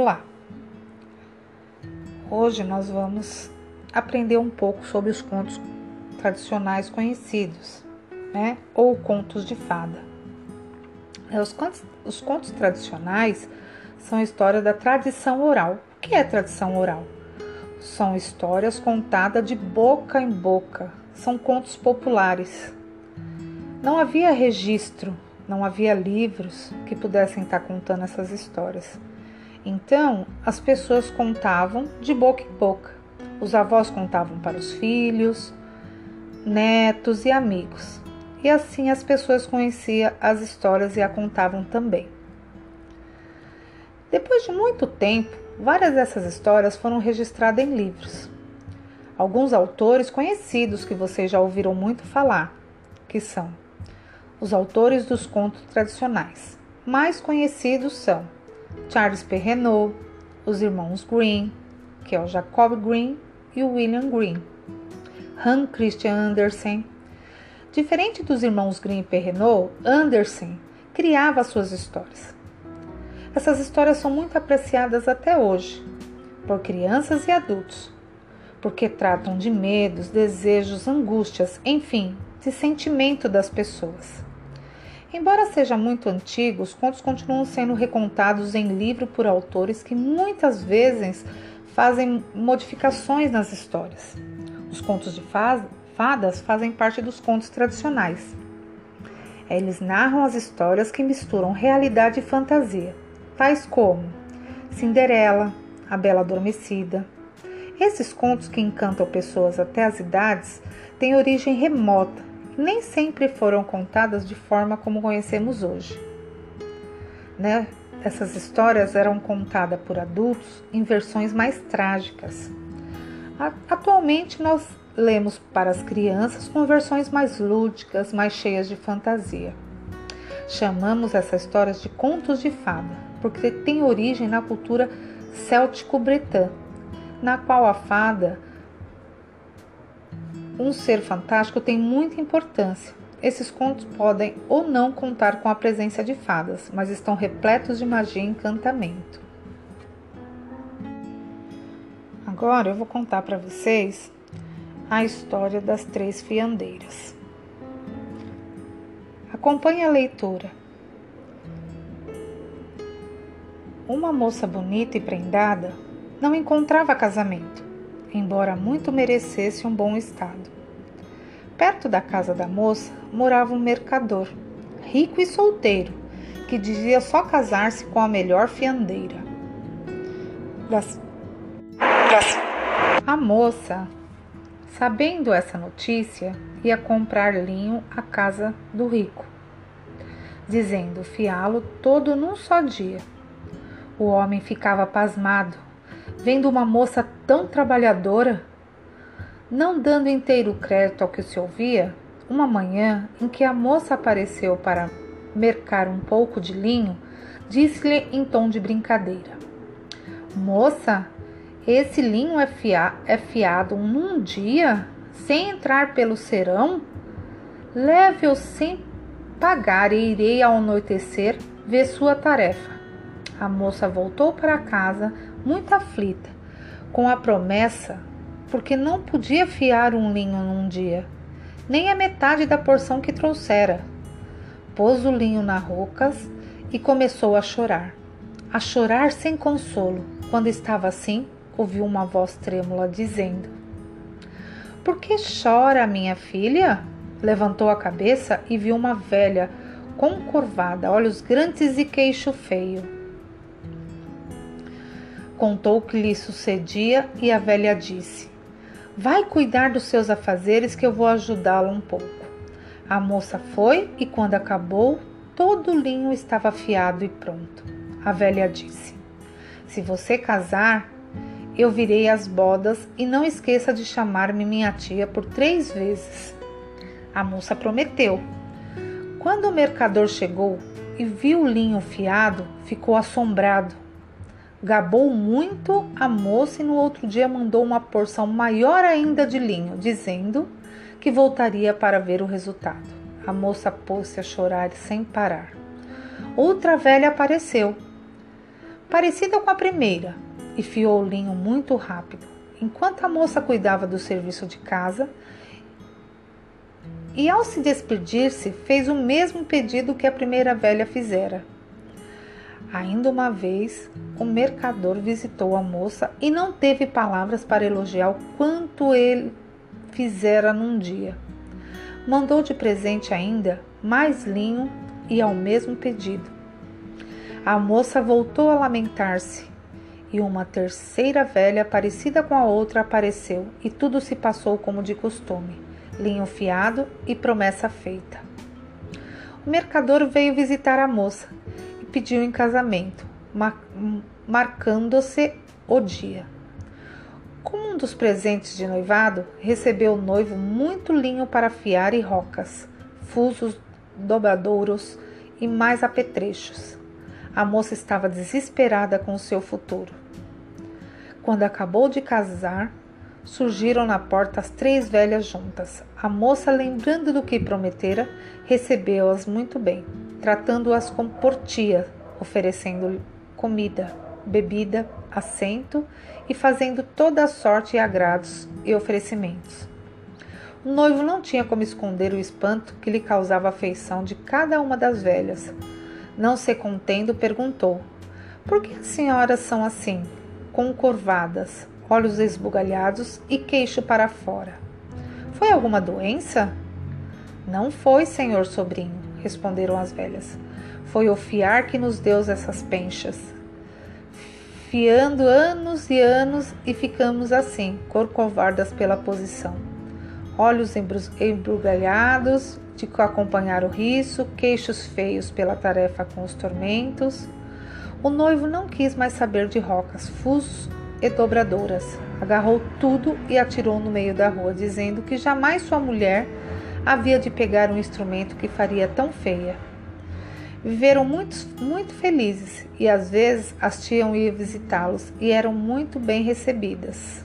Olá! Hoje nós vamos aprender um pouco sobre os contos tradicionais conhecidos, né? Ou contos de fada. É, os contos, os contos tradicionais são a história da tradição oral. O que é tradição oral? São histórias contadas de boca em boca, são contos populares. Não havia registro, não havia livros que pudessem estar contando essas histórias. Então, as pessoas contavam de boca em boca. Os avós contavam para os filhos, netos e amigos. E assim as pessoas conheciam as histórias e a contavam também. Depois de muito tempo, várias dessas histórias foram registradas em livros. Alguns autores conhecidos que vocês já ouviram muito falar, que são os autores dos contos tradicionais. Mais conhecidos são Charles Perrault, os irmãos Green, que é o Jacob Green e o William Green, Hans Christian Andersen. Diferente dos irmãos Green e Perrault, Andersen criava suas histórias. Essas histórias são muito apreciadas até hoje por crianças e adultos, porque tratam de medos, desejos, angústias, enfim, de sentimento das pessoas. Embora seja muito antigo, os contos continuam sendo recontados em livro por autores que muitas vezes fazem modificações nas histórias. Os contos de fadas fazem parte dos contos tradicionais. Eles narram as histórias que misturam realidade e fantasia, tais como Cinderela, A Bela Adormecida. Esses contos que encantam pessoas até as idades têm origem remota nem sempre foram contadas de forma como conhecemos hoje. Né? Essas histórias eram contadas por adultos em versões mais trágicas. Atualmente nós lemos para as crianças com versões mais lúdicas, mais cheias de fantasia. Chamamos essas histórias de contos de fada, porque tem origem na cultura céltico-bretã, na qual a fada um ser fantástico tem muita importância. Esses contos podem ou não contar com a presença de fadas, mas estão repletos de magia e encantamento. Agora eu vou contar para vocês a história das três fiandeiras. Acompanhe a leitura. Uma moça bonita e prendada não encontrava casamento embora muito merecesse um bom estado. Perto da casa da moça morava um mercador, rico e solteiro, que dizia só casar-se com a melhor fiandeira. A moça, sabendo essa notícia, ia comprar linho à casa do rico, dizendo fiá-lo todo num só dia. O homem ficava pasmado vendo uma moça tão trabalhadora? Não dando inteiro crédito ao que se ouvia, uma manhã em que a moça apareceu para mercar um pouco de linho, disse-lhe em tom de brincadeira: Moça, esse linho é, fia é fiado num dia, sem entrar pelo serão? Leve-o sem pagar e irei ao anoitecer ver sua tarefa. A moça voltou para casa muito aflita, com a promessa, porque não podia fiar um linho num dia, nem a metade da porção que trouxera. Pôs o linho na rocas e começou a chorar, a chorar sem consolo. Quando estava assim, ouviu uma voz trêmula dizendo: Por que chora, minha filha? Levantou a cabeça e viu uma velha concurvada, olhos grandes e queixo feio contou o que lhe sucedia e a velha disse: Vai cuidar dos seus afazeres que eu vou ajudá-la um pouco. A moça foi e, quando acabou, todo o linho estava afiado e pronto. A velha disse: Se você casar, eu virei as bodas e não esqueça de chamar-me minha tia por três vezes. A moça prometeu. Quando o mercador chegou e viu o linho fiado, ficou assombrado Gabou muito a moça e no outro dia mandou uma porção maior ainda de linho, dizendo que voltaria para ver o resultado. A moça pôs-se a chorar sem parar. Outra velha apareceu. parecida com a primeira, e fiou o linho muito rápido. Enquanto a moça cuidava do serviço de casa, e ao se despedir-se, fez o mesmo pedido que a primeira velha fizera. Ainda uma vez, o mercador visitou a moça e não teve palavras para elogiar o quanto ele fizera num dia. Mandou de presente ainda mais linho e ao mesmo pedido. A moça voltou a lamentar-se e uma terceira velha, parecida com a outra, apareceu e tudo se passou como de costume linho fiado e promessa feita. O mercador veio visitar a moça pediu em casamento, marcando-se o dia. Como um dos presentes de noivado, recebeu o noivo muito linho para fiar e rocas, fusos, dobradouros e mais apetrechos. A moça estava desesperada com o seu futuro. Quando acabou de casar, surgiram na porta as três velhas juntas. A moça, lembrando do que prometera, recebeu-as muito bem, tratando-as com portia, oferecendo comida, bebida, assento e fazendo toda a sorte e agrados e oferecimentos. O noivo não tinha como esconder o espanto que lhe causava a afeição de cada uma das velhas. Não se contendo, perguntou: Por que as senhoras são assim, concurvadas, olhos esbugalhados e queixo para fora. Foi alguma doença? Não foi, senhor sobrinho, responderam as velhas. Foi o fiar que nos deu essas penchas. Fiando anos e anos e ficamos assim, corcovardas pela posição. Olhos embrulhados de acompanhar o riso, queixos feios pela tarefa com os tormentos. O noivo não quis mais saber de rocas, fusos e dobradoras. Agarrou tudo e atirou no meio da rua, dizendo que jamais sua mulher havia de pegar um instrumento que faria tão feia. Viveram muito, muito felizes e às vezes as tiam ir visitá-los e eram muito bem recebidas.